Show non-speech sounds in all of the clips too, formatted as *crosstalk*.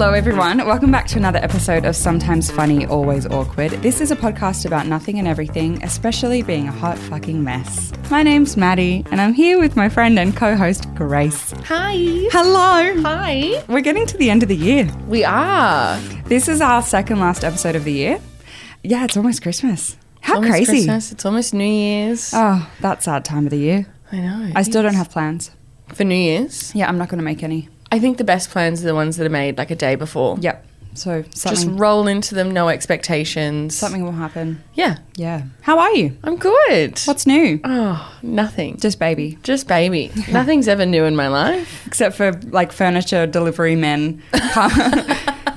Hello, everyone. Welcome back to another episode of Sometimes Funny, Always Awkward. This is a podcast about nothing and everything, especially being a hot fucking mess. My name's Maddy, and I'm here with my friend and co host, Grace. Hi. Hello. Hi. We're getting to the end of the year. We are. This is our second last episode of the year. Yeah, it's almost Christmas. How Almost crazy. Christmas. It's almost New Year's. Oh, that sad time of the year. I know. I still don't have plans. For New Year's, Yeah, I'm not going to make any. I think the best plans are the ones that are made like a day before. Yep. So Just roll into them, no expectations. something will happen. Yeah. Yeah. How are you? I'm good. What's new? Oh, nothing. Just baby. Just baby. *laughs* Nothing's ever new in my life. Except for like furniture delivery men *laughs* *laughs*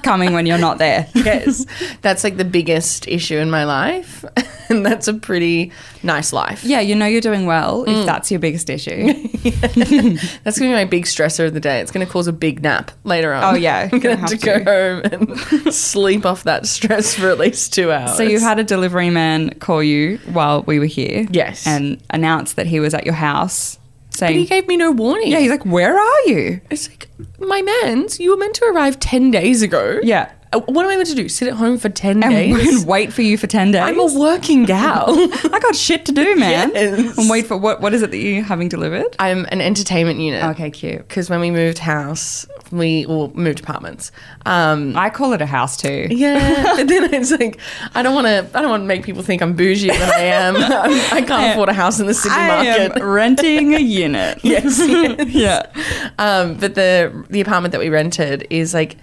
coming when you're not there. *laughs* Yes. that's like the biggest issue in my life. *laughs* and that's a pretty nice life. Yeah, you know you're doing well Mm. if that's your biggest issue. *laughs* That's going to be my big stressor of the day. It's going to cause a big nap later on. Oh, yeah, I'm gonna have to go home and sleep off that stress for at least two hours. so you had a delivery man call you while we were here. Yes. And announce that he was at your house But he gave me no warning. Yeah, he's like, Where are you? It's like, my man's, you were meant to arrive 10 days ago. Yeah. Uh, What am I meant to do? Sit at home for 10 And, days? and *laughs* wait for you for 10 days. I'm a working gal. *laughs* I got shit to do, man. Yes. And wait for what? What is it that you're having delivered? I'm an entertainment unit. Okay, cute. Because when we moved house, we well, moved apartments. Um, I call it a house too. yeah, *laughs* but then it's like I don't want to. I don't want to make people think I'm bougie when I am. *laughs* I can't afford a house in the city I market. am renting a unit. *laughs* yes, yes. yeah. Um, but the the apartment that we rented is like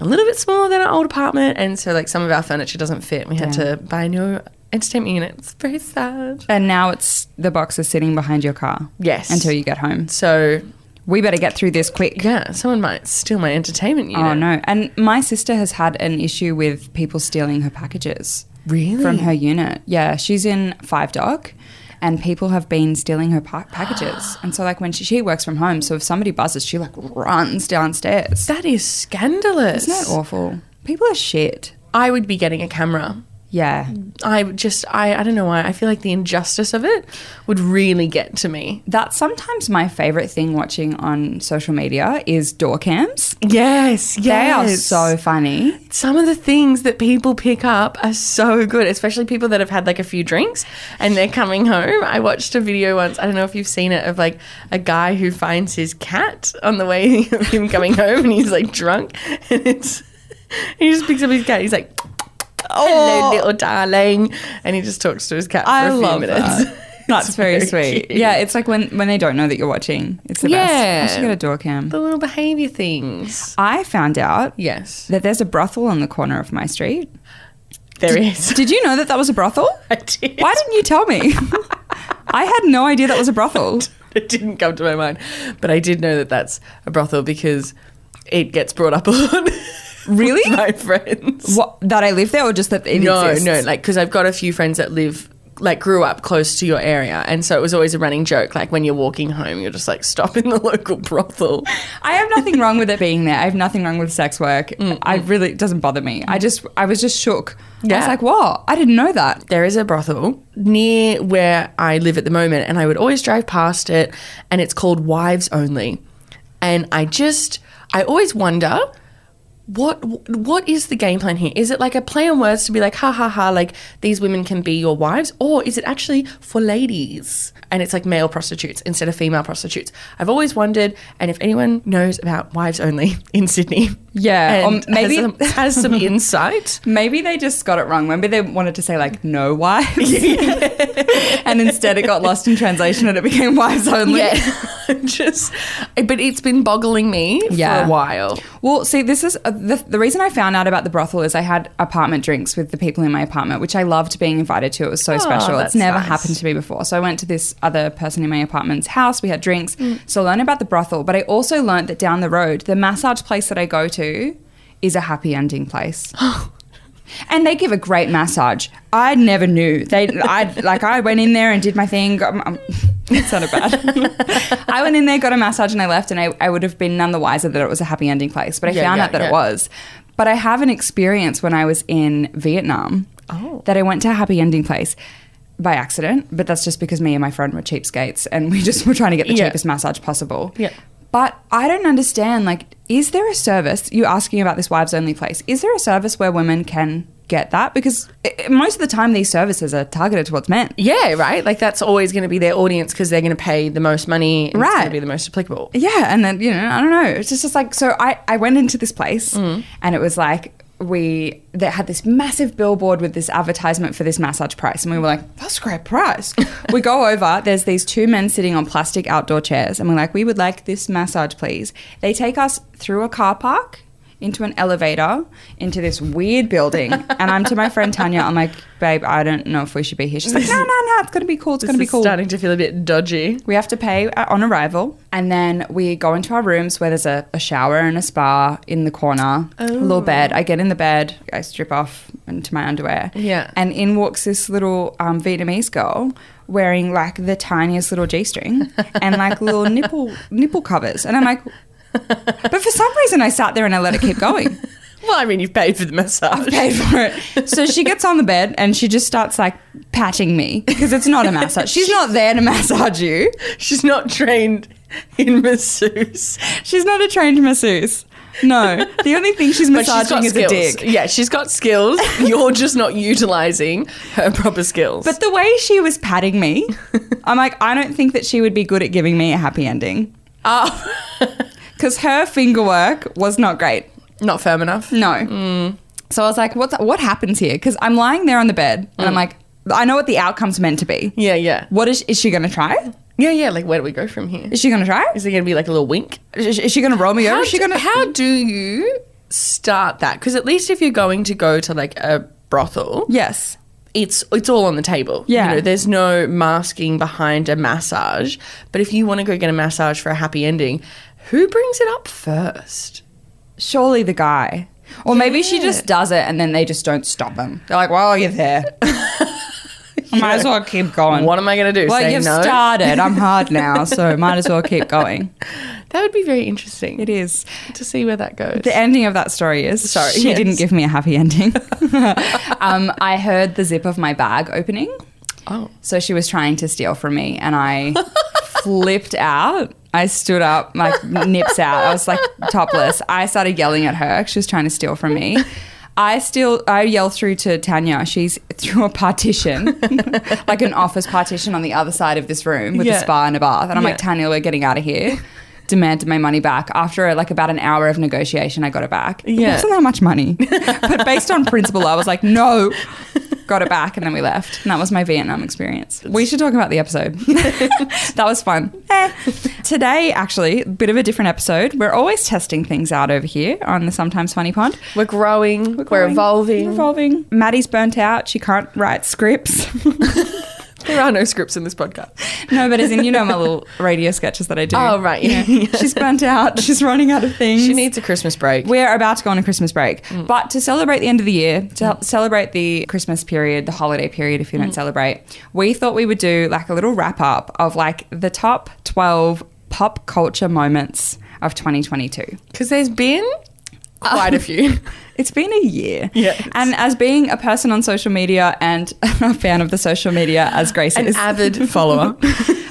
a little bit smaller than our old apartment, and so like some of our furniture doesn't fit. We had to buy a new entertainment unit. It's very sad. And now it's the box is sitting behind your car. Yes. Until you get home. So We better get through this quick. yeah, someone might steal my entertainment oh, unit. Oh no. And my sister has had an issue with people stealing her packages really? from her unit. Yeah, she's in Five Dock. And people have been stealing her pa- packages, *gasps* and so like when she, she works from home, so if somebody buzzes, she like runs downstairs. That is scandalous. Isn't that awful? People are shit. I would be getting a camera. Yeah, I just I I don't know why. I feel like the injustice of it would really get to me. that's sometimes my favorite thing watching on social media is door cams. Yes, They are so funny. some of the things that people pick up are so good, especially people that have had like a few drinks and they're coming home. I watched a video once, I don't know if you've seen it, of like a guy who finds his cat on the way *laughs* of him coming home and he's like drunk *laughs* and it's he just picks up his cat, he's like Hello, little darling. And he just talks to his cat for I a few love minutes. that. *laughs* That's very, very sweet. cute. Yeah, it's like when when they don't know that you're watching. It's the Yeah. best. I should get a door cam. The little behavior things. I found out Yes. that there's a brothel on the corner of my street. There is. Did you know that that was a brothel? *laughs* I did. Why didn't you tell me? *laughs* I had no idea that was a brothel. It didn't come to my mind. But I did know that that's a brothel because it gets brought up a lot. Really? *laughs* my friends. What that I live there, or just that it no, exists? no, like because I've got a few friends that live like grew up close to your area, and so it was always a running joke. Like when you're walking home, you're just like stop in the *laughs* local brothel. I have nothing wrong with it being there. I have nothing wrong with sex work. Mm, I really it doesn't bother me. I just I was just shook. yeah. I was like, "What? I didn't know that." There is a brothel near where I live at the moment, and I would always drive past it, and it's called Wives Only. And I just, I always wonder what what is the game plan here? Is it like a play on words to be like ha ha ha like these women can be your wives or is it actually for ladies and it's like male prostitutes instead of female prostitutes? I've always wondered and if anyone knows about wives only *laughs* in Sydney Yeah, um, or maybe- has some, has some *laughs* insight Maybe they just got it wrong. Maybe they wanted to say like no wives, *laughs* and instead it got lost in translation and it became wives only. Yeah, just, but it's been boggling me Yeah. for a while. Well, see, this is uh, the, the reason I found out about the brothel is I had apartment drinks with the people in my apartment, which I loved being invited to. It was so special. Oh, that's It's never nice. happened to me before. So I went to this other person in my apartment's house. We had drinks. So I learned about the brothel, but I also learned that down the road, the massage place that I go to is a happy ending place. *gasps* *gasps* And they give a great massage. I never knew. They, I like, I went in there and did my thing. Got, um, *laughs* it sounded bad. *laughs* I went in there, got a massage, and I left. And I, I would have been none the wiser that it was a happy ending place. But I Yeah, found yeah, out that yeah. it was. But I have an experience when I was in Vietnam Oh. that I went to a happy ending place by accident. But that's just because me and my friend were cheapskates, and we just were trying to get the Yeah. cheapest massage possible. Yeah. But I don't understand. Like, is there a service? You're asking about this wives only place? Is there a service where women can get that? Because i most of the time, these services are targeted towards men. Yeah, right. Like that's always going to be their audience because they're going to pay the most money. And It's Right. going to be the most applicable. Yeah, and then you know, I don't know. It's just, just like so. I I went into this place, mm. and it was like we that had this massive billboard with this advertisement for this massage price, and we were like, "That's a great price." *laughs* we go over. There's these two men sitting on plastic outdoor chairs, and we're like, "We would like this massage, please." They take us through a car park. Into an elevator, into this weird building, *laughs* and I'm to my friend Tanya. I'm like, babe, I don't know if we should be here. She's like, no, no, no, it's gonna be cool. It's This gonna be cool. starting to feel a bit dodgy. We have to pay uh, on arrival, and then we go into our rooms where there's a, a shower and a spa in the corner, a little bed. I get in the bed, I strip off into my underwear, Yeah. and in walks this little um, Vietnamese girl wearing like the tiniest little g string *laughs* and like little nipple nipple covers, and I'm like, *laughs* but for some reason I sat there and I let it keep going. *laughs* Well, I mean, you've paid for the massage. I paid for it. So she gets on the bed and she just starts like patting me because it's not a massage. She's not there to massage you. She's not trained in masseuse. She's not a trained masseuse. No, the only thing she's But she's massaging is skills. a dick. Yeah, she's got skills. You're just not utilizing her proper skills. But the way she was patting me, *laughs* I'm like, I don't think that she would be good at giving me a happy ending Ah, because her finger work was not great. not firm enough. No. Mm. So I was like, what's what happens here? Because I'm lying there on the bed and I'm mm. like, I know what the outcome's meant to be. Yeah, yeah. What is is she going to try? Yeah, yeah. Like, where do we go from here? Is she going to try? Is going to be like a little wink? Is, is she going to roll me over? How Is she going to? how do you start that? Because at least if you're going to go to like a brothel, Yes. it's it's all on the table. Yeah. You know, there's no masking behind a massage. But if you want to go get a massage for a happy ending, who brings it up first? Surely the guy. Or maybe she just does it and then they just don't stop him. They're like, well, you're there. *laughs* I might as well keep going. What am I going to do? Well, Say you've no? started. I'm hard *laughs* now, so might as well keep going. *laughs* That would be very interesting It is. to see where that goes. The ending of that story is Sorry, she yes. didn't give me a happy ending. um, I heard the zip of my bag opening. oh. So she was trying to steal from me, and I flipped out. I stood up, like *laughs* nips out. I was like topless. I started yelling at her. She was trying to steal from me. I still, I yell through to Tanya. She's through a partition, *laughs* like an office partition on the other side of this room with Yeah. a spa and a bath. And I'm Yeah. like, Tanya, we're getting out of here. Demanded my money back. After like about an hour of negotiation, I got it back. It Yeah. wasn't that much money, *laughs* but based on principle, I was like, no. Got it back, and then we left. And that was my Vietnam experience. We should talk about the episode. *laughs* that was fun. Eh. Today, actually, a bit of a different episode. We're always testing things out over here on the Sometimes Funny Pond. We're growing. We're, growing, evolving. We're evolving. Maddy's burnt out. She can't write scripts. *laughs* *laughs* There are no scripts in this podcast. no, but as in, you know, my little radio sketches that I do. Oh, right, yeah. She's burnt out. *laughs* She's running out of things. She needs a Christmas break. We're about to go on a Christmas break. Mm. But to celebrate the end of the year, to mm. celebrate the Christmas period, the holiday period, if you don't mm. celebrate, we thought we would do like a little wrap up of like the top 12 pop culture moments of 2022. Because there's been quite a *laughs* few. It's been a year. Yes. And as being a person on social media and *laughs* a fan of the social media, as Grace An is, avid *laughs* follower.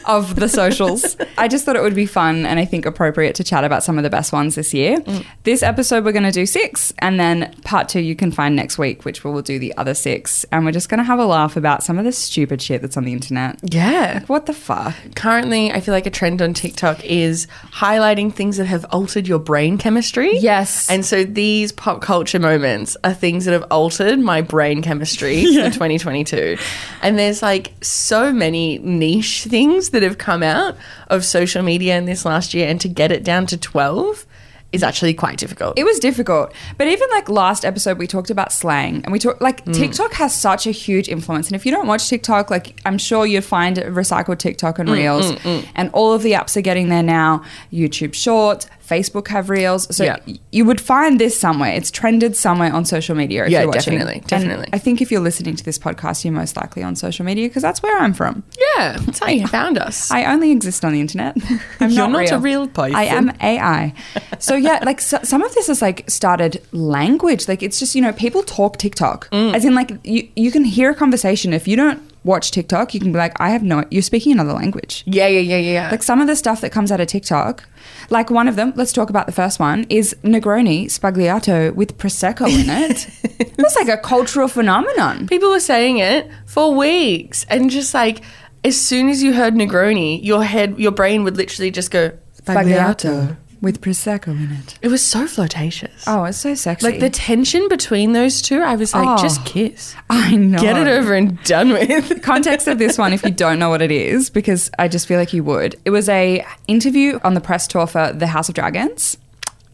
of the socials. *laughs* I just thought it would be fun and I think appropriate to chat about some of the best ones this year. Mm. This episode, we're going to do six, and then part two, you can find next week, which we will do the other six. And we're just going to have a laugh about some of the stupid shit that's on the internet. yeah. What the fuck? Currently, I feel like a trend on TikTok is highlighting things that have altered your brain chemistry. Yes. And so these pop culture moments are things that have altered my brain chemistry *laughs* for 2022. And there's like so many niche things that have come out of social media in this last year. And to get it down to 12 is actually quite difficult. It was difficult. But even like last episode, we talked about slang and we talked like mm. TikTok has such a huge influence. And if you don't watch TikTok, like I'm sure you'd find recycled TikTok and mm, Reels. Mm, and all of the apps are getting there now. YouTube Shorts, Facebook have Reels. So Yeah. you would find this somewhere. It's trended somewhere on social media. If Yeah, you're watching. definitely, And definitely. I think if you're listening to this podcast, you're most likely on social media because that's where I'm from. yeah, that's how you *laughs* found us. I only exist on the internet. *laughs* I'm You're not, not real. a real person. I am AI. So yeah, like so, some of this is like started language. Like it's just you know people talk TikTok, Mm. as in like you you can hear a conversation if you don't watch TikTok, you can be like, I have no. You're speaking another language. Yeah, yeah, yeah, yeah. Like some of the stuff that comes out of TikTok, like one of them, let's talk about the first one, is Negroni Spagliato with Prosecco in it. *laughs* it was like a cultural phenomenon. People were saying it for weeks, and just like as soon as you heard Negroni, your head, your brain would literally just go Spagliato with Prosecco in it. It was so flirtatious. Oh, it's so sexy. Like the tension between those two, I was like, Oh. just kiss. I know. Get it over and done with. *laughs* Context of this one, if you don't know what it is, because I just feel like you would. It was a interview on the press tour for The House of Dragons.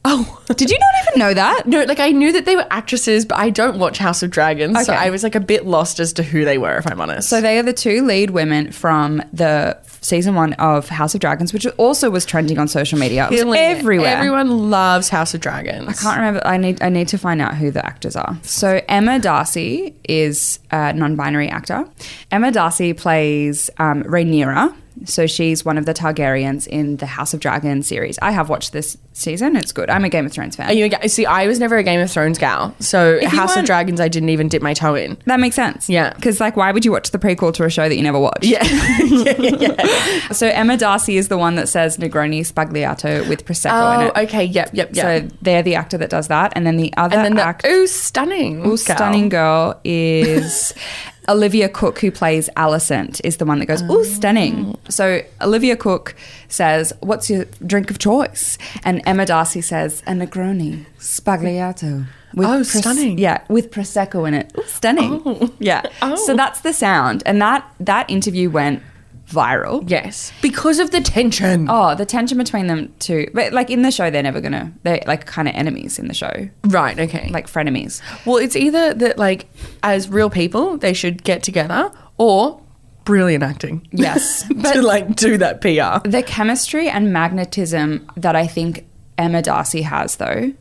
Oh. Did you not even know that? No, like I knew that they were actresses, but I don't watch House of Dragons, so Okay. I was like a bit lost as to who they were, if I'm honest. So they are the two lead women from the season one of House of Dragons, which also was trending on social media. It was Killing it. everywhere. Everyone loves House of Dragons. I can't remember. I need. I need to find out who the actors are. So Emma D'Arcy is a non-binary actor. Emma D'Arcy plays um, Rhaenyra. So she's one of the Targaryens in the House of Dragons series. I have watched this season. It's good. I'm a Game of Thrones fan. Are you a, see? I was never a Game of Thrones gal, so you House of Dragons, I didn't even dip my toe in. that makes sense. Yeah. Because like, why would you watch the prequel to a show that you never watched? Yeah, yeah, *laughs* yeah. yeah. So Emma D'Arcy is the one that says Negroni Spagliato with prosecco in Oh, it. okay. Yep, yep, yep. So they're the actor that does that, and then the other and then the act- ooh, stunning, Ooh, gal. stunning girl is *laughs* Olivia Cooke, who plays Alicent, is the one that goes, Oh. stunning. So Olivia Cooke says, what's your drink of choice? And Emma D'Arcy says, a Negroni Spagliato. Oh, stunning. Yeah, with Prosecco in it. Ooh, stunning. Oh. Yeah. Oh. So that's the sound. And that, that interview went viral. Yes, because of the tension. Oh, the tension between them two. But like in the show, they're never gonna. They're like kind of enemies in the show, Right. Okay. like frenemies. well, it's either that like as real people they should get together, or brilliant acting. Yes, *laughs* to like do that PR. the chemistry and magnetism that I think Emma D'Arcy has, though,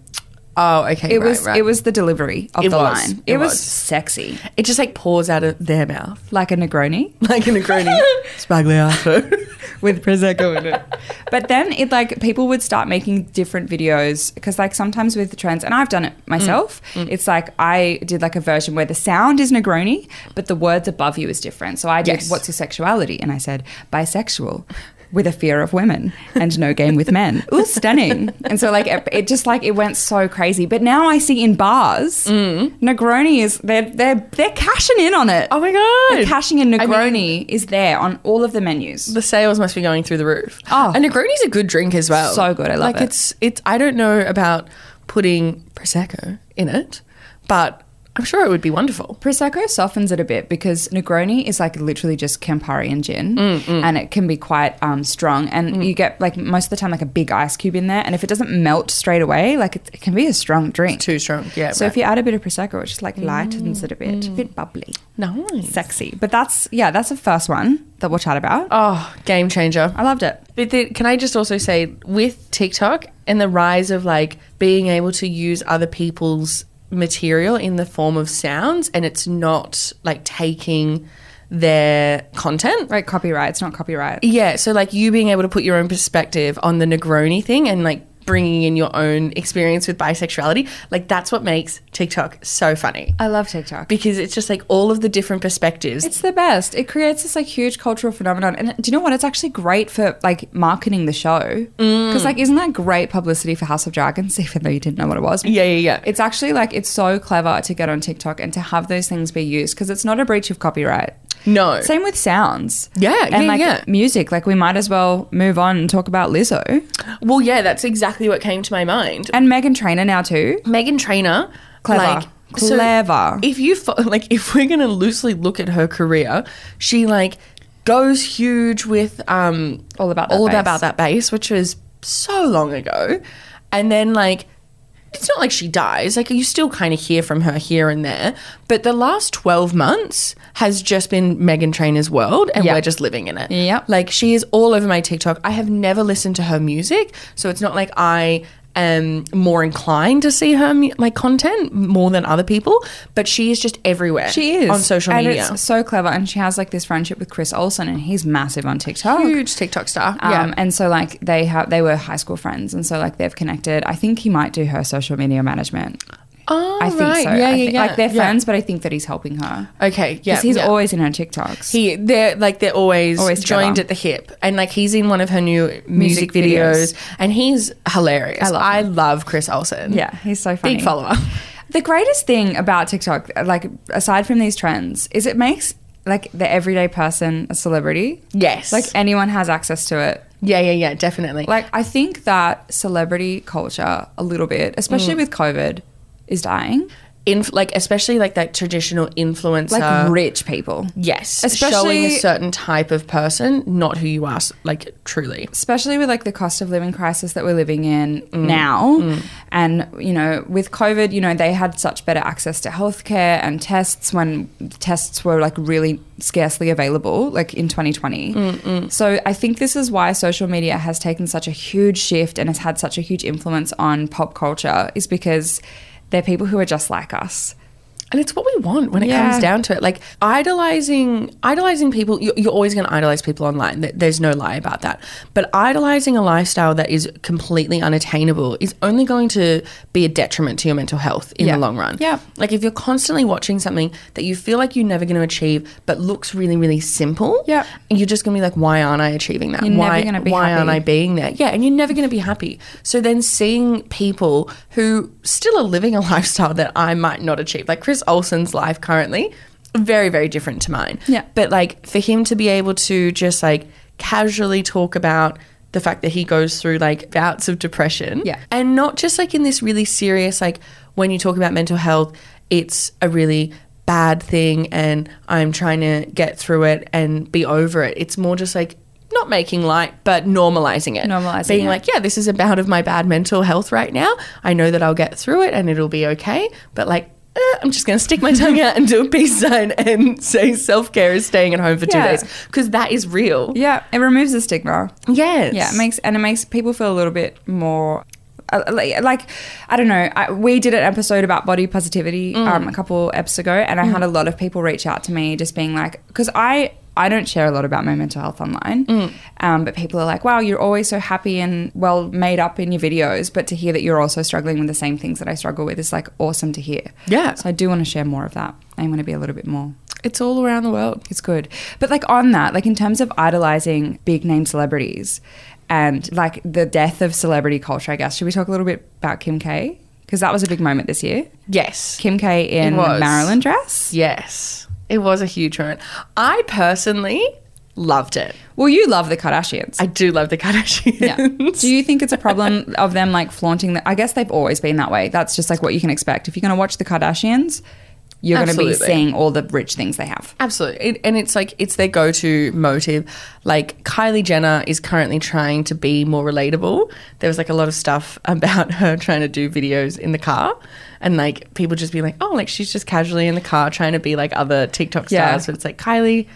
Oh, okay. it right, was right. it was the delivery of It the was. line. It was, was. sexy, It just like pours out of their mouth like a Negroni *laughs* like a Negroni *laughs* Spagliato. *laughs* with prosecco in it. But then it like people would start making different videos because like sometimes with the trends, and I've done it myself. Mm. Mm. It's like I did like a version where the sound is Negroni, but the words above you is different. So I did, Yes. "What's your sexuality?" and I said bisexual. With a fear of women and no game with men. *laughs* Ooh, stunning. And so, like, it, it just like it went so crazy. But now I see in bars, mm. Negroni is they're they're they're cashing in on it. oh my god, They're cashing in I Negroni mean- is there on all of the menus. the sales must be going through the roof. Oh. and Negroni's a good drink as well. So good, I love like it. it's it's. I don't know about putting prosecco in it, but I'm sure it would be wonderful. Prosecco softens it a bit because Negroni is like literally just Campari and gin, Mm, and it can be quite um, strong. And you get like most of the time like a big ice cube in there, and if it doesn't melt straight away, like it, it can be a strong drink. Too strong. Yeah. so right. if you add a bit of prosecco, it just like lightens it a bit, a bit bubbly, nice. sexy. But that's yeah, that's the first one that we'll chat about. Oh, game changer. I loved it. But the, can I just also say, with TikTok and the rise of like being able to use other people's material in the form of sounds, and it's not like taking their content. Right, copyright. It's not copyright. Yeah, so like you being able to put your own perspective on the Negroni thing and like bringing in your own experience with bisexuality, like that's what makes TikTok so funny. I love TikTok. Because it's just like all of the different perspectives. It's the best. It creates this like huge cultural phenomenon, and do you know what? It's actually great for like marketing the show Mm. because like isn't that great publicity for House of Dragons? *laughs* Even though you didn't know what it was. yeah, yeah, yeah. It's actually like it's so clever to get on TikTok and to have those things be used because it's not a breach of copyright. No. Same with sounds. Yeah, and yeah, like yeah. music. Like we might as well move on and talk about Lizzo Well, yeah, that's exactly what came to my mind. and Meghan Trainor now too. Meghan Trainor, Clever. like so Clever. if you fo- *laughs* like, if we're gonna loosely look at her career, she like goes huge with um All About That all Bass. about that bass, which was so long ago, and then like. It's not like she dies. Like you still kind of hear from her here and there, but the last twelve months has just been Meghan Trainor's world, and Yep. we're just living in it. Yeah. Like she is all over my TikTok. I have never listened to her music, so it's not like I am more inclined to see her like content more than other people. But she is just everywhere. She is on social and media. It's so clever, and she has like this friendship with Chris Olsen, and he's massive on TikTok. Huge TikTok star. Um, yeah. and so like they have they were high school friends, and so like they've connected. I think he might do her social media management. Oh, I think right. so. Yeah, I yeah, thi- yeah. Like they're Yeah. friends, but I think that he's helping her. Okay, yeah. Because he's yeah. always in her TikToks. He, they're like they're always, Always together. joined at the hip, and like he's in one of her new music, Music videos, videos. and he's hilarious. I love I love. Chris Olsen. yeah, he's so funny. big follower. *laughs* The greatest thing about TikTok, like aside from these trends, is it makes like the everyday person a celebrity. Yes, Like anyone has access to it. yeah, yeah, yeah, definitely. Like I think that celebrity culture a little bit, especially Mm. with COVID, is dying. Inf- like especially like that traditional influencer, Like rich people. yes, especially- showing a certain type of person, not who you are, like truly. especially with like the cost of living crisis that we're living in Mm. now mm. and you know with covid you know they had such better access to healthcare and tests when tests were like really scarcely available like in 2020 mm, mm. so i think this is why social media has taken such a huge shift and has had such a huge influence on pop culture is because they're people who are just like us And it's what we want when it Yeah. comes down to it. Like idolizing, idolizing people. You're, you're always going to idolize people online. There's no lie about that. But idolizing a lifestyle that is completely unattainable is only going to be a detriment to your mental health in Yeah. the long run. Yeah. Like if you're constantly watching something that you feel like you're never going to achieve, but looks really, really simple. Yeah. You're just going to be like, why aren't I achieving that? You're never why, gonna be why aren't. I being there? Yeah. And you're never going to be happy. So then seeing people who still are living a *laughs* lifestyle that I might not achieve, like Chris Olsen's life currently, very, very different to mine. Yeah. But like for him to be able to just like casually talk about the fact that he goes through like bouts of depression. Yeah. And not just like in this really serious, like when you talk about mental health, it's a really bad thing and I'm trying to get through it and be over it. It's more just like not making light, but normalizing it. Normalising Being it. like, yeah, this is a bout of my bad mental health right now. I know that I'll get through it and it'll be okay. But like, eh, I'm just going to stick my tongue out and do a peace sign and say self care is staying at home for two Yeah. days because that is real. yeah it removes the stigma Yes. Yeah, it makes and it makes people feel a little bit more. Uh, like, like, I don't know. I, we did an episode about body positivity um, a couple episodes ago, and I had a lot of people reach out to me, just being like, because I I don't share a lot about my mental health online, um, but people are like, wow, you're always so happy and well made up in your videos, but to hear that you're also struggling with the same things that I struggle with is like awesome to hear. Yeah. So I do want to share more of that. I want to be a little bit more It's all around the world. it's good. But like on that, like in terms of idolizing big name celebrities and like the death of celebrity culture, I guess, should we talk a little bit about Kim K? Because that was a big moment this year. Yes. Kim K in. Marilyn dress. Yes. It was a huge moment. I personally loved it. Well, you love the Kardashians. I do love the Kardashians. yeah. Do you think it's a problem of them like flaunting? I guess they've always been that way. That's just like what you can expect. If you're going to watch the Kardashians, you're going to be seeing all the rich things they have. Absolutely. It, and it's like, it's their go to motive. Like, Kylie Jenner is currently trying to be more relatable. There was like a lot of stuff *laughs* about her trying to do videos in the car. And like, people just be like, oh, like she's just casually in the car trying to be like other TikTok stars. Yeah. But it's like, Kylie,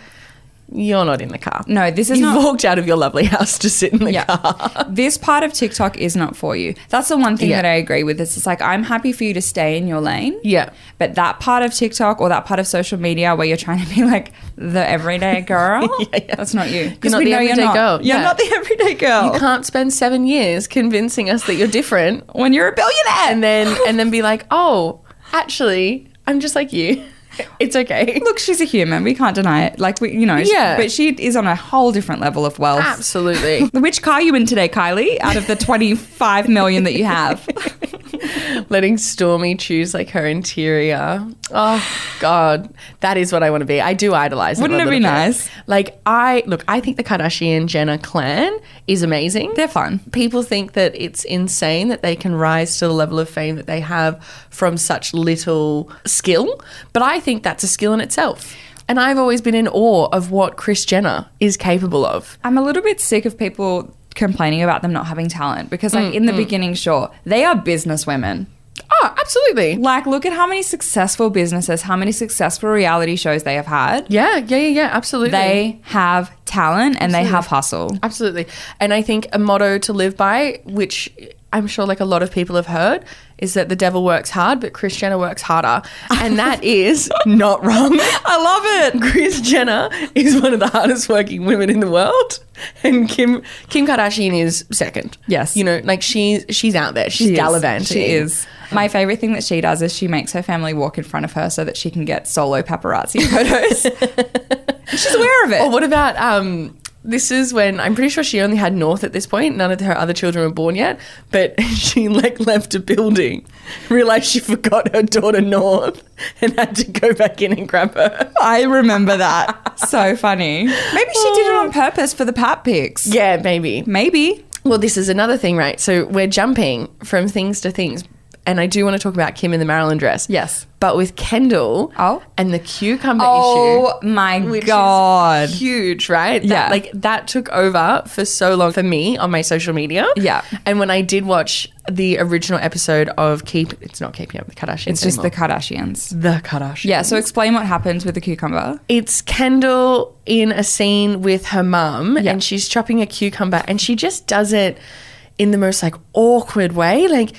you're not in the car. No, this is you not- walked out of your lovely house to sit in the Yeah. car. *laughs* this part of TikTok is not for you. That's the one thing Yeah. that I agree with. It's just like I'm happy for you to stay in your lane. Yeah. But that part of TikTok or that part of social media where you're trying to be like the everyday *laughs* girl, Yeah, yeah. that's not you. You're Because not we the know you're everyday not. girl. You're not the *laughs* everyday girl. You can't spend seven years convincing us that you're different when you're a billionaire. and then and then be like, oh, actually, I'm just like you. *laughs* It's okay. Look, she's a human. We can't deny it. Like we, you know. she- Yeah. but she is on a whole different level of wealth. Absolutely. *laughs* Which car are you in today, Kylie? Out of the 25 million that you have. *laughs* *laughs* Letting Stormi choose like her interior. Oh God, that is what I want to be. I do idolize. Wouldn't it be bit. nice? Like I look, I think the Kardashian Jenner clan is amazing. They're fun. People think that it's insane that they can rise to the level of fame that they have from such little skill, but I think that's a skill in itself. And I've always been in awe of what Kris Jenner is capable of. I'm a little bit sick of people complaining about them not having talent because, like, in the mm-hmm. beginning, sure, they are business women. Oh, absolutely. Like, look at how many successful businesses, how many successful reality shows they have had. Yeah, yeah, yeah, yeah, absolutely. They have talent and they have hustle. Absolutely. And I think a motto to live by, which I'm sure like a lot of people have heard is that the devil works hard, but Kris Jenner works harder. And that *laughs* is not wrong. I love it. Kris Jenner is one of the hardest working women in the world. And Kim Kim Kardashian is second. Yes. You know, like she's she's out there. She's She is. She is. My favorite thing that she does is she makes her family walk in front of her so that she can get solo paparazzi photos. *laughs* She's aware of it. Or what about um this is when I'm pretty sure she only had North at this point. None of her other children were born yet. But *laughs* she like left a building, realized she forgot her daughter North, and had to go back in and grab her. I remember that. so funny. Maybe she did it on oh. purpose for the pap pics. Yeah, maybe. Maybe. Well, this is another thing, right? So we're jumping from things to things. And I do want to talk about Kim in the Marilyn dress. Yes. But with Kendall Oh. and the cucumber oh issue. Oh my god. huge, right? That- Yeah. like that took over for so long for me on my social media. Yeah. And when I did watch the original episode of Keep, it's not Keeping Up with the Kardashians. It's just the. Kardashians. the Kardashians. Yeah, so explain what happens with the cucumber. it's Kendall in a scene with her mum Yeah. and she's chopping a cucumber and she just does it in the most like awkward way. Like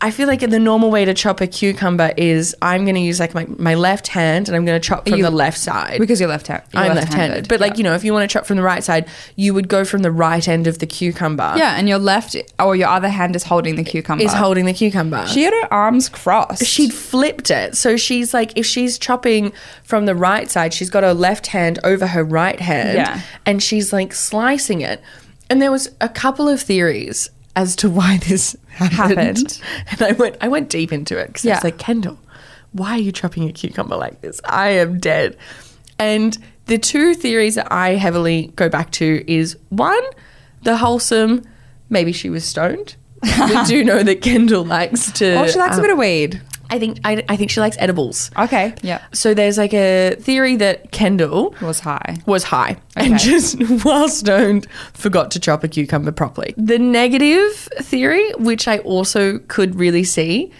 I feel like the normal way to chop a cucumber is I'm going to use like my, my left hand and I'm going to chop from You- the left side. Because you're left hand. I'm left-handed, but like you know, if you want to chop from the right side, you would go from the right end of the cucumber. Yeah, and your left or your other hand is holding the cucumber. is holding the cucumber. She had her arms crossed. she'd flipped it. So she's like, if she's chopping from the right side, she's got her left hand over her right hand. Yeah. And she's like slicing it. And there was a couple of theories as to why this happened. Happened. *laughs* And I went, I went deep into it because I Yeah. was like, Kendall, why are you chopping a cucumber like this? I am dead. And the two theories that I heavily go back to is one, the wholesome, maybe she was stoned. we *laughs* do know that Kendall likes to. Oh, she likes um, a bit of weed. I think I, I think she likes edibles. Okay. Yeah. So there's like a theory that Kendall Was high. was high Okay. and just *laughs* while stoned forgot to chop a cucumber properly. The negative theory, which I also could really see,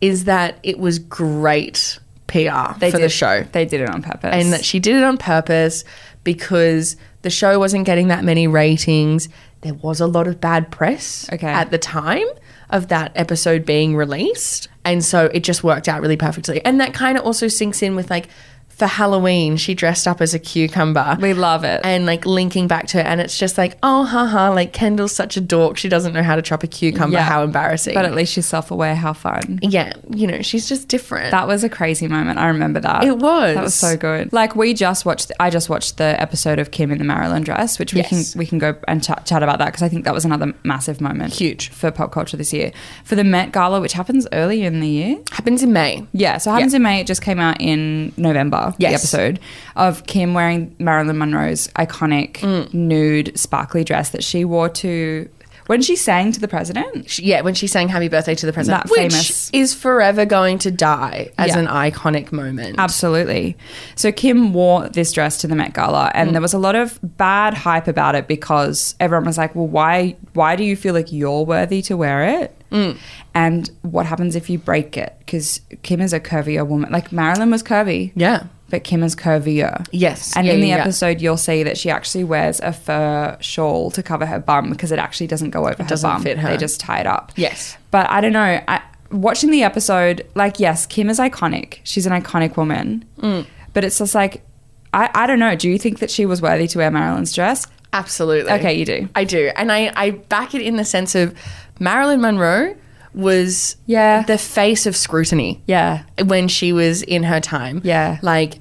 is that it was great PR for the did- show. They did it on purpose. And that she did it on purpose because the show wasn't getting that many ratings. There was a lot of bad press Okay. at the time of that episode being released. And so it just worked out really perfectly. And that kind of also sinks in with like for Halloween, she dressed up as a cucumber. we love it. and like linking back to it, and it's just like, oh, haha, like Kendall's such a dork. She doesn't know how to chop a cucumber. Yeah. How embarrassing. but at least she's self aware. How fun. yeah, you know, she's just different. That was a crazy moment. I remember that. It was. That was so good. Like we just watched. I just watched the episode of Kim in the Marilyn dress, which we Yes. can we can go and chat, chat about that because I think that was another massive moment, Huge. for pop culture this year. For the Met Gala, which happens early in the year. happens in May. Yeah, so it happens in May. It just came out in November. Yes. The episode of Kim wearing Marilyn Monroe's iconic Mm. nude sparkly dress that she wore to when she sang to the president. She- yeah, when she sang "Happy Birthday" to the president, That which famous- is forever going to die as Yeah. an iconic moment. Absolutely. So Kim wore this dress to the Met Gala, Mm. and there was a lot of bad hype about it because everyone was like, "Well, why? Why do you feel like you're worthy to wear it?" Mm. And what happens if you break it? Because Kim is a curvier woman. Like Marilyn was curvy, Yeah. But Kim is curvier. Yes. And Yeah, in the yeah, episode, you'll see that she actually wears a fur shawl to cover her bum because it actually doesn't go over her doesn't bum. fit her. They just tie it up. Yes. But I don't know. I, watching the episode, like, yes, Kim is iconic. She's an iconic woman. Mm. But it's just like, I, I don't know. Do you think that she was worthy to wear Marilyn's dress? Absolutely. Okay, you do. I do. And I, I back it in the sense of Marilyn Monroe was Yeah. the face of scrutiny Yeah. when she was in her time. Yeah. Like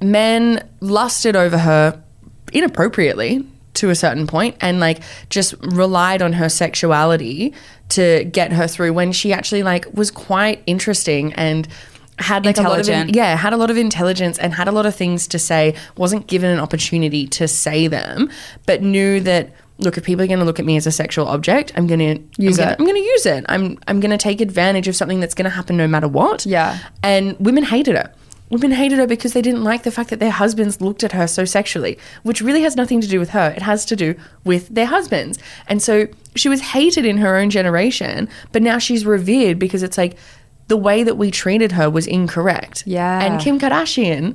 men lusted over her inappropriately to a certain point and like just relied on her sexuality to get her through when she actually like was quite interesting and had like a lot of yeah had a lot of intelligence and had a lot of things to say wasn't given an opportunity to say them but knew that look if people are going to look at me as a sexual object i'm going to Use I'm gonna, it. I'm going to use it i'm i'm going to take advantage of something that's going to happen no matter what Yeah. and women hated her. Women hated her because they didn't like the fact that their husbands looked at her so sexually, which really has nothing to do with her. It has to do with their husbands. And so she was hated in her own generation, but now she's revered because it's like the way that we treated her was incorrect. Yeah. And Kim Kardashian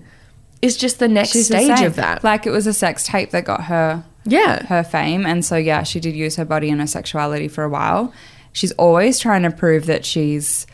is just the next She's stage same. of that. Like, it was a sex tape that got her yeah. her fame. And so, yeah, she did use her body and her sexuality for a while. She's always trying to prove that she's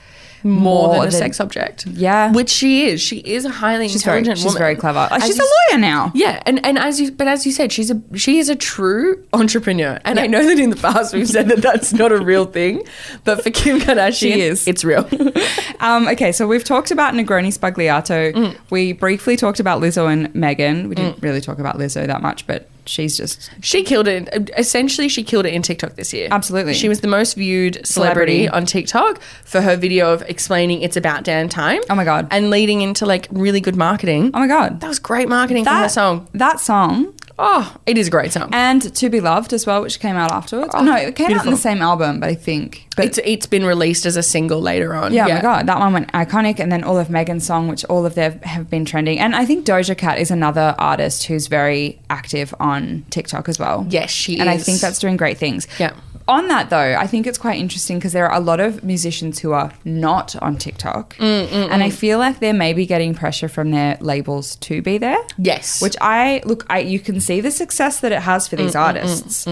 more, than a than- sex object. Yeah. which she is. She is a highly She's very, intelligent she's woman. very clever. As she's you a lawyer now. Yeah, and, and as you but as you said, she's a she is a true entrepreneur, and I know that in the past we've said that that's not a real thing, but for Kim Kardashian, She is. It's real. *laughs* Um, okay, so we've talked about Negroni Spagliato. Mm. We briefly talked about Lizzo and Meghan. We didn't really talk about Lizzo that much, but she's just she killed it. Essentially, she killed it in TikTok this year. Absolutely. she was the most viewed celebrity, Celebrity. on TikTok for her video of explaining it's about damn time. Oh my God. and leading into like really good marketing. oh my god, That was great marketing for her song. That song Oh, it is a great song. and To Be Loved as well, which came out afterwards. Oh, no, it came out in the same album, but I think. But it's it's been released as a single later on. yeah, oh my god, that one went iconic, and then all of Meghan's song, which all of them have been trending, and I think Doja Cat is another artist who's very active on TikTok as well. Yes, she and I think that's doing great things. Yeah. On that though, I think it's quite interesting because there are a lot of musicians who are not on TikTok, mm, mm, mm, and I feel like they're maybe getting pressure from their labels to be there. Yes. which I look, I you can see the success that it has for Mm, these artists,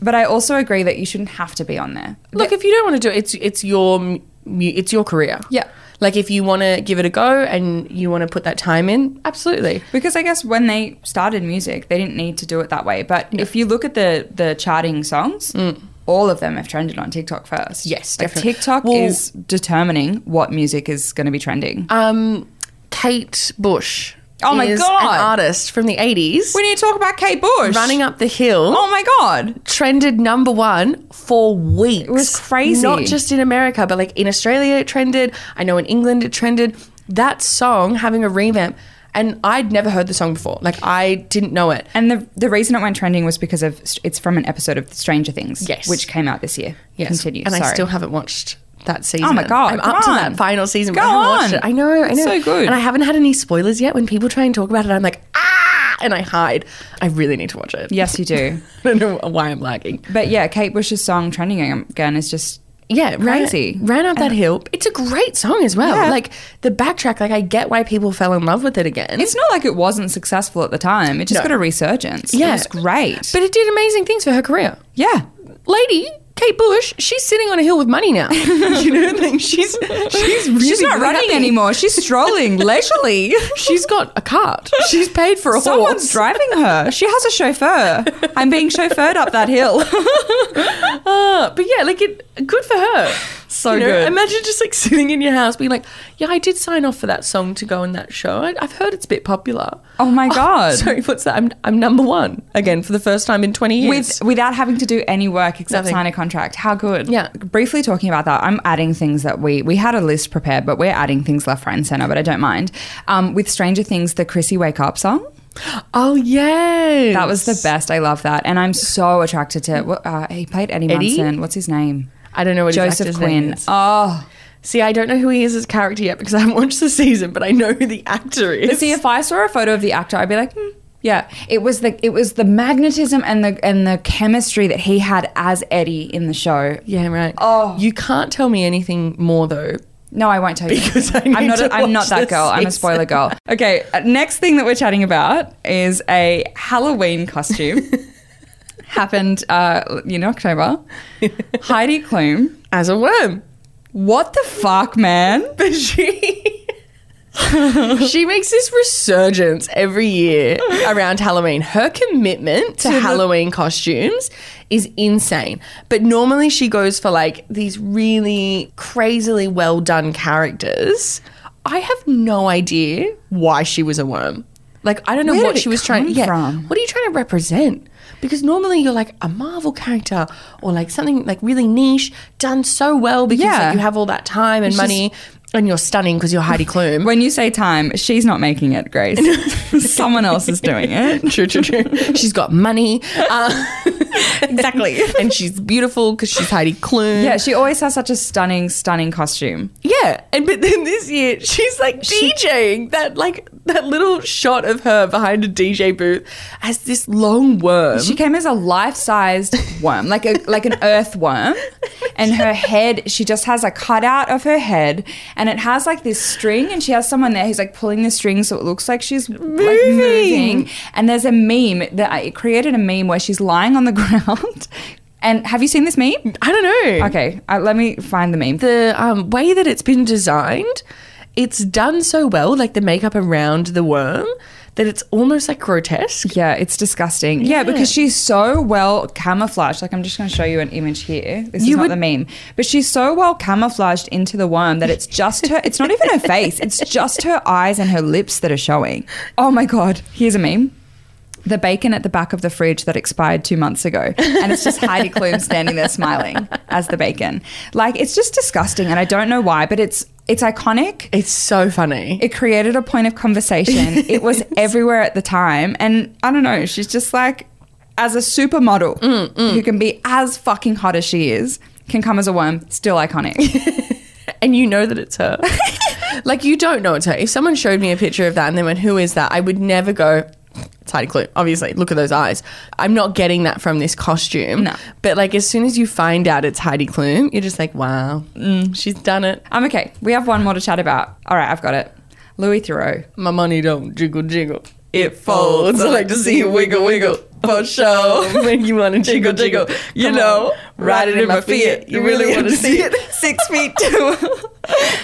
but I also agree that you shouldn't have to be on there. Look, if you don't want to do it, it's it's your it's your career. Yeah. Like if you want to give it a go and you want to put that time in, absolutely. Because I guess when they started music, they didn't need to do it that way. But if you look at the the charting songs, all of them have trended on TikTok first. Yes, Like, definitely. TikTok Well- is determining what music is going to be trending. Um, Kate Bush. Oh my is God. An artist from the eighties, we need to talk about Kate Bush running up the hill. Oh my god! Trended number one for weeks. It was crazy. Not just in America, but like in Australia, it trended. I know in England, it trended. That song having a revamp, and I'd never heard the song before. Like I didn't know it. And the the reason it went trending was because of it's from an episode of Stranger Things, Yes. which came out this year. Yes. Continue. And I still haven't watched that season. Oh my God, I'm up to that final season. Go I haven't watched on. it. I know, I know. So good. And I haven't had any spoilers yet. When people try and talk about it, I'm like, ah, and I hide. I really need to watch it. Yes, you do. *laughs* I don't know why I'm lagging. but yeah, Kate Bush's song trending again is just Yeah, Crazy. Ran, ran up that hill. It's a great song as well. Yeah. Like the backtrack, like I get why people fell in love with it again. It's not like it wasn't successful at the time. It just No. got a resurgence. Yeah. It was great. but it did amazing things for her career. yeah. Lady, Kate Bush, she's sitting on a hill with money now. *laughs* you know, like she's she's really She's not running happy. anymore. She's strolling *laughs* leisurely. She's got a cart. She's paid for a Someone's horse. driving her. She has a chauffeur. I'm being chauffeured up that hill. *laughs* Uh, but yeah, like it, good for her. So You know, good. Imagine just like sitting in your house being like, yeah, I did sign off for that song to go in that show. I, I've heard it's a bit popular. Oh my *laughs* God. sorry, what's that? I'm, I'm number one again for the first time in 20 years. With without having to do any work except Nothing. sign a contract. How good. Yeah. Briefly talking about that, I'm adding things that we we had a list prepared, but we're adding things left, right, and center. But I don't mind. Um, with Stranger Things, the Chrissy Wake Up song. oh, yeah. That was the best. I love that, and I'm so attracted to. what- Uh, he played Eddie, Eddie? Munson. What's his name? I don't know what his Joseph name Quinn. is. Oh, See, I don't know who he is as a character yet because I haven't watched the season, but I know who the actor is. But see, if I saw a photo of the actor, I'd be like, hmm, yeah. It was the it was the magnetism and the and the chemistry that he had as Eddie in the show. yeah, right. Oh. You can't tell me anything more though. No, I won't tell you Because I I'm not. A, I'm not that girl. I'm a spoiler girl. Okay. uh, Next thing that we're chatting about is a Halloween costume. *laughs* Happened, uh, in October. *laughs* Heidi Klum. As a worm. What the fuck, man? *laughs* But she she makes this resurgence every year around Halloween. Her commitment to, To the- Halloween costumes is insane. But normally she goes for like these really crazily well done characters. I have no idea why she was a worm. Like I don't know Where what she was trying yeah, from? What are you trying to represent? Because normally you're like a Marvel character or like something like really niche, done so well because Yeah. like, you have all that time and It's money and you're stunning because you're Heidi Klum. When you say time, she's not making it, Grace. *laughs* Someone else is doing it. *laughs* true, true, true. She's got money. Uh, *laughs* Exactly. and she's beautiful because she's Heidi Klum. Yeah, she always has such a stunning, stunning costume. Yeah. And but then this year she's like DJing that like that little shot of her behind a DJ booth as this long worm. She came as a life-sized worm, like a like an earthworm, and *laughs* her head. She just has a cutout of her head, and it has like this string, and she has someone there who's like pulling the string, so it looks like she's like moving. And there's a meme that I it created a meme where she's lying on the *laughs* ground. And have you seen this meme? I don't know. Okay, uh, let me find the meme. The um, way that it's been designed, it's done so well, like the makeup around the worm, that it's almost like grotesque. Yeah, it's disgusting. Yeah. Yeah. because she's so well camouflaged. Like, I'm just going to show you an image here. This You is not would- the meme, but she's so well camouflaged into the worm that it's just her. It's not even her face. It's just her eyes and her lips that are showing. *laughs* Oh my god! Here's a meme. The bacon at the back of the fridge that expired two months ago, and it's just Heidi *laughs* Klum standing there smiling as the bacon. Like it's just disgusting, and I don't know why, but it's it's iconic. It's so funny. It created a point of conversation. *laughs* it was everywhere at the time. And I don't know, she's just like, as a supermodel mm, mm. who can be as fucking hot as she is, can come as a worm, still iconic. *laughs* and you know that it's her. like you don't know it's her. If someone showed me a picture of that and they went, "Who is that?" I would never go. It's Heidi Klum. Obviously, look at those eyes. I'm not getting that from this costume. No. But like, as soon as you find out it's Heidi Klum, you're just like, "Wow, mm, she's done it." I'm okay. We have one more to chat about. All right, I've got it. Louis Theroux. My money don't jiggle jiggle. It folds. I like to see you wiggle wiggle for sure. *laughs* Make you want to jiggle jiggle. You Come know, on. ride it in my feet. You really want to see it. Six feet *laughs* two.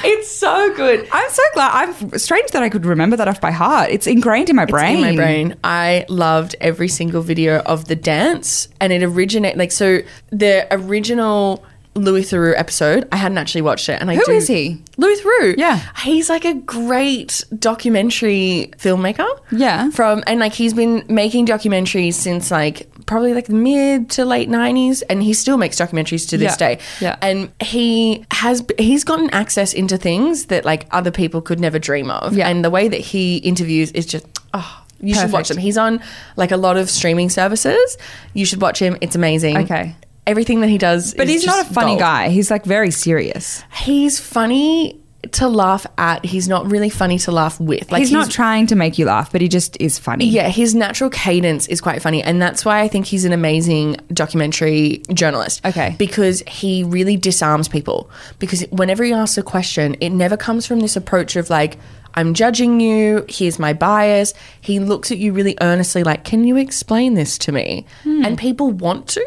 It's so good. I'm so glad. I'm strange that I could remember that off by heart. It's ingrained in my brain. in my brain. I loved every single video of the dance, and it originated like so. The original Louis Theroux episode, I hadn't actually watched it, and I Who do, is he? Louis Theroux. Yeah. he's like a great documentary filmmaker. Yeah. from and like he's been making documentaries since like probably like the mid to late nineties, and he still makes documentaries to this Yeah. day. Yeah. and he has he's gotten access into things that like other people could never dream of. Yeah. and the way that he interviews is just oh. You should watch him. He's on like a lot of streaming services. You should watch him. It's amazing. Okay. Everything that he does, But he's not a funny gold. guy. He's like very serious. He's funny to laugh at. He's not really funny to laugh with. Like he's, not trying to make you laugh, but he just is funny. Yeah, his natural cadence is quite funny, and that's why I think he's an amazing documentary journalist. Okay. because he really disarms people. Because whenever he asks a question, it never comes from this approach of like. I'm judging you. Here's my bias. He looks at you really earnestly, like, Can you explain this to me? And people want to.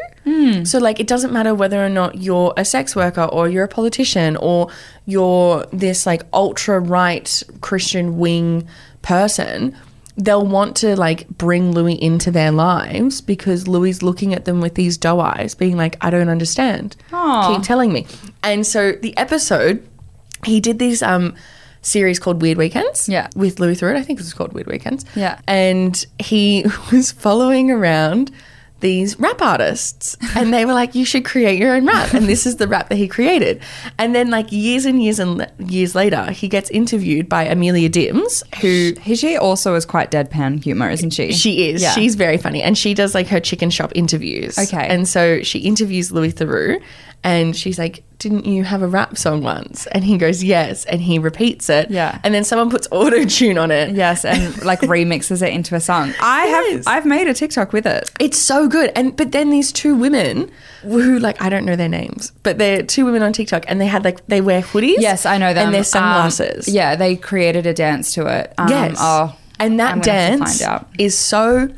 So, like, it doesn't matter whether or not you're a sex worker or you're a politician or you're this, like, ultra right Christian wing person they'll want to like bring Louis into their lives because Louis is looking at them with these doe eyes, being like, I don't understand. Aw. Keep telling me. And so the episode, he did this um series called Weird Weekends. Yeah. With Louis Theroux. I think it was called Weird Weekends. Yeah. And he *laughs* was following around these rap artists and they were like you should create your own rap and this is the rap that he created and then like years and years and le- years later he gets interviewed by Amelia Dims who He, she also is quite deadpan humor, isn't she? she is. Yeah. She's very funny. And she does like her chicken shop interviews. Okay. And so she interviews Louis Theroux and she's like, Didn't you have a rap song once? And he goes, Yes. And he repeats it. Yeah. And then someone puts auto tune on it. Yes, and *laughs* like remixes it into a song. I Yes. have I've made a TikTok with it. It's so good. And but then these two women who like I don't know their names, but they're two women on TikTok and they had like they wear hoodies. Yes, I know them. And their Um, sunglasses. yeah, they created a dance to it. Um, Yes. Oh, and that I'm gonna have to dance is so.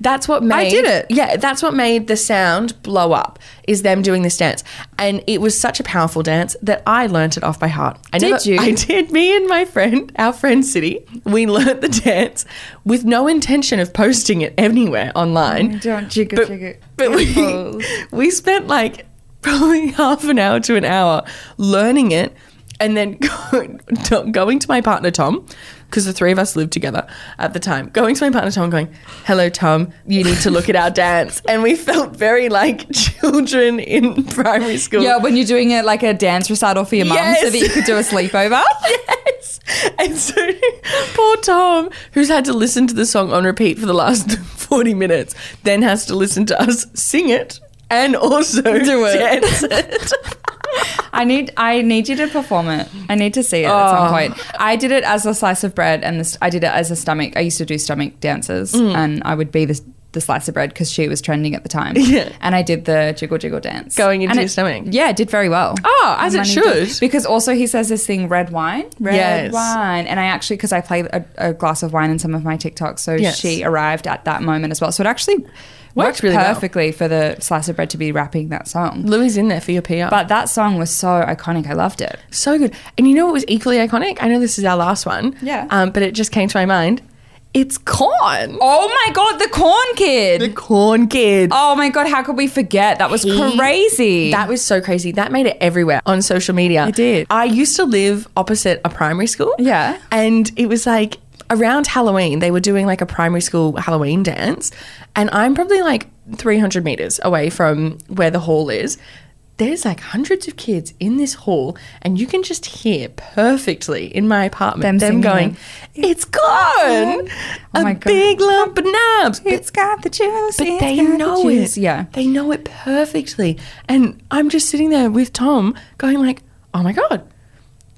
That's what made I did it. Yeah, that's what made the sound blow up. Is them doing this dance, and it was such a powerful dance that I learnt it off by heart. I Did you? *laughs* I did. Me and my friend, our friend City, we learnt the dance with no intention of posting it anywhere online. Oh Don't jiggle, but, jiggle. But we, *laughs* we spent like probably *laughs* half an hour to an hour learning it and then going to my partner Tom because the three of us lived together at the time going to my partner Tom and going hello Tom you need to look at our dance *laughs* and we felt very like *laughs* children in primary school Yeah, when you're doing it like a dance recital for your mum so that you could do a sleepover. *laughs* yes. And so poor Tom, who's had to listen to the song on repeat for the last 40 minutes, then has to listen to us sing it and also Do it. *laughs* I need I need you to perform it. I need to see it at some Oh. point. I did it as a slice of bread, and this, I did it as a stomach. I used to do stomach dances, Mm. and I would be this the slice of bread because she was trending at the time. *laughs* Yeah. And I did the jiggle jiggle dance. Going into And your it- stomach. Yeah, it did very well. Oh, as it Money did. should. Because also he says this thing, red wine. Red Yes. wine. And I actually, because I play a, a glass of wine in some of my TikToks, so Yes. she arrived at that moment as well. So it actually worked really well. perfectly for the slice of bread to be rapping that song. Louis in there for your PR. But that song was so iconic. I loved it. So good. And you know what was equally iconic? I know this is our last one. Yeah. Um, but it just came to my mind. It's corn. Oh my god, the corn kid. The corn kid. oh my god, how could we forget? That was He- crazy. That was so crazy. That made it everywhere on social media. It did. I used to live opposite a primary school. Yeah. And it was like around Halloween, they were doing like a primary school Halloween dance. And I'm probably like 300 meters away from where the hall is. There's like hundreds of kids in this hall, and you can just hear perfectly in my apartment Them them, going, It's corn! Oh a my God. big lump of nabs. it's got the juice. But they the know juice. it. Yeah. They know it perfectly. And I'm just sitting there with Tom going like, oh my God,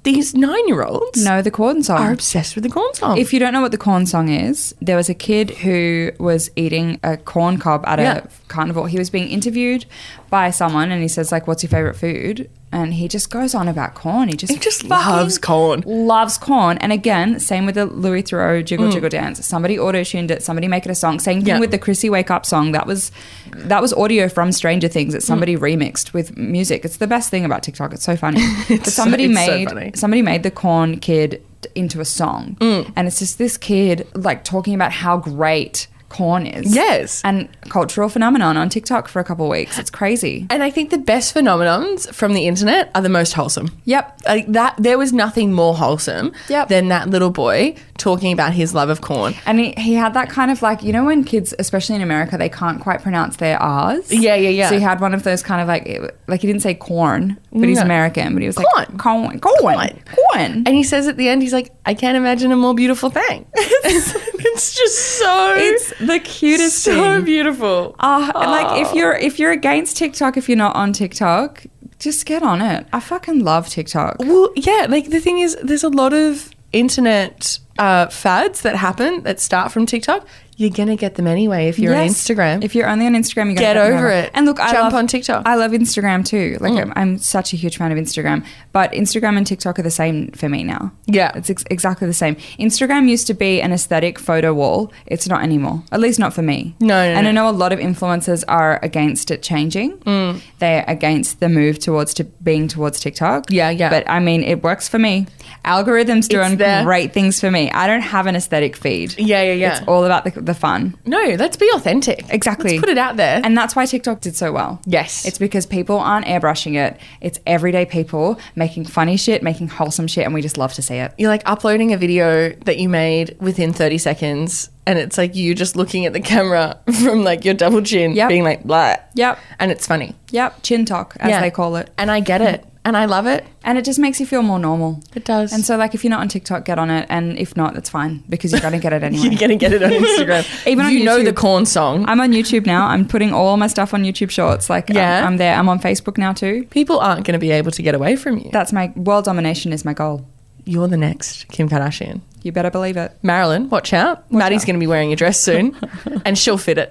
these nine-year-olds Know the corn song. are obsessed with the corn song. If you don't know what the corn song is, there was a kid who was eating a corn cob at Yeah. a carnival. He was being interviewed by someone and he says like what's your favorite food? And he just goes on about corn. He just He just loves corn. Loves corn. And again, same with the Louis Theroux jiggle Mm. jiggle dance. Somebody auto-tuned it, somebody make it a song. Same thing Yeah. with the Chrissy Wake Up song. That was that was audio from Stranger Things that somebody remixed with music. It's the best thing about TikTok. It's so funny. *laughs* but so- somebody it's so made funny. somebody made the corn kid into a song and it's just this kid like talking about how great corn is Yes. and cultural phenomenon on tiktok for a couple of weeks it's crazy and I think the best phenomenons from the internet are the most wholesome. yep Like that, there was nothing more wholesome Yep. than that little boy talking about his love of corn. and he, he had that kind of like you know when kids especially in america they can't quite pronounce their r's Yeah, yeah, yeah. so he had one of those kind of like like he didn't say corn but he's No. american but he was like corn corn Corn. corn And he says at the end, he's like, I can't imagine a more beautiful thing. *laughs* *laughs* it's just so, it's the cutest so thing. beautiful. Ah, and like if you're if you're against TikTok, if you're not on TikTok, just get on it. I fucking love TikTok. Well, yeah, like the thing is, there's a lot of internet uh, fads that happen that start from TikTok. You're gonna get them anyway if you're Yes. on Instagram. If you're only on Instagram, you Get over it. And look, I Jump love, on TikTok. Mm. I love Instagram too. Like I'm, I'm such a huge fan of Instagram, but Instagram and TikTok are the same for me now. Yeah. it's ex- exactly the same. Instagram used to be an aesthetic photo wall. It's not anymore. At least not for me. No, no, and I know a lot of influencers are against it changing. Mm. They're against the move towards to being towards TikTok. Yeah, yeah. But I mean, it works for me. Algorithms doing great things for me. I don't have an aesthetic feed. yeah, yeah, yeah. It's all about the, the fun. no, let's be authentic. Exactly. Let's put it out there. And that's why TikTok did so well. Yes. It's because people aren't airbrushing it. It's everyday people making funny shit, making wholesome shit, and we just love to see it. you're like uploading a video that you made within 30 seconds and it's like you just looking at the camera *laughs* from like your double chin Yep. being like blah Yep. and it's funny Yep. Chin talk, as Yeah. they call it. and i get it and i love it And it just makes you feel more normal. it does And so, like, if you're not on TikTok, get on it. And if not, that's fine because you're going to get it *laughs* anyway. you're gonna get it on instagram *laughs* Even on you know the corn song I'm on YouTube now. I'm putting all my stuff on YouTube Shorts. Like, I'm- Yeah. I'm, there. I'm on Facebook now too. people aren't going to be able to get away from you That's my world domination is my goal. you're the next kim kardashian You better believe it. marilyn watch out maddy's going to be wearing a dress soon *laughs* and she'll fit it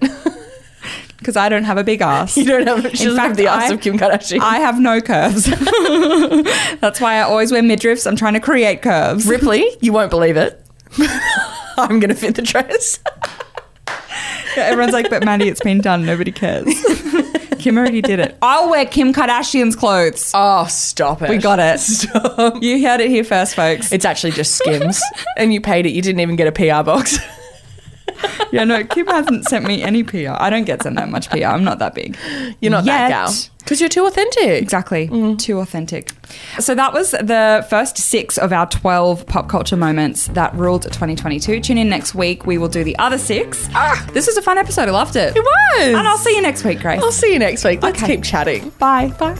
Because I don't have a big ass. *laughs* you don't have she have fact, the ass I- of kim kardashian I have no curves. *laughs* That's why I always wear midriffs. I'm trying to create curves. ripley *laughs* you won't believe it i'm going to fit the dress Yeah, everyone's like, but Maddy, it's been done. Nobody cares. Kim already did it. I'll wear Kim Kardashian's clothes. oh stop it We got it. Stop. You heard it here first, folks. It's actually just Skims, and you paid it. You didn't even get a PR box. *laughs* Yeah, no, Kim hasn't sent me any PR. I don't get sent that much PR. I'm not that big. You're not that Yet. gal because you're too authentic. Exactly. Too authentic. So that was the first six of our 12 pop culture moments that ruled 2022. Tune in next week. We will do the other six. Ah, this was a fun episode. I loved it. It was. And I'll see you next week, Grace. I'll see you next week. Let's Okay. keep chatting. Bye. Bye.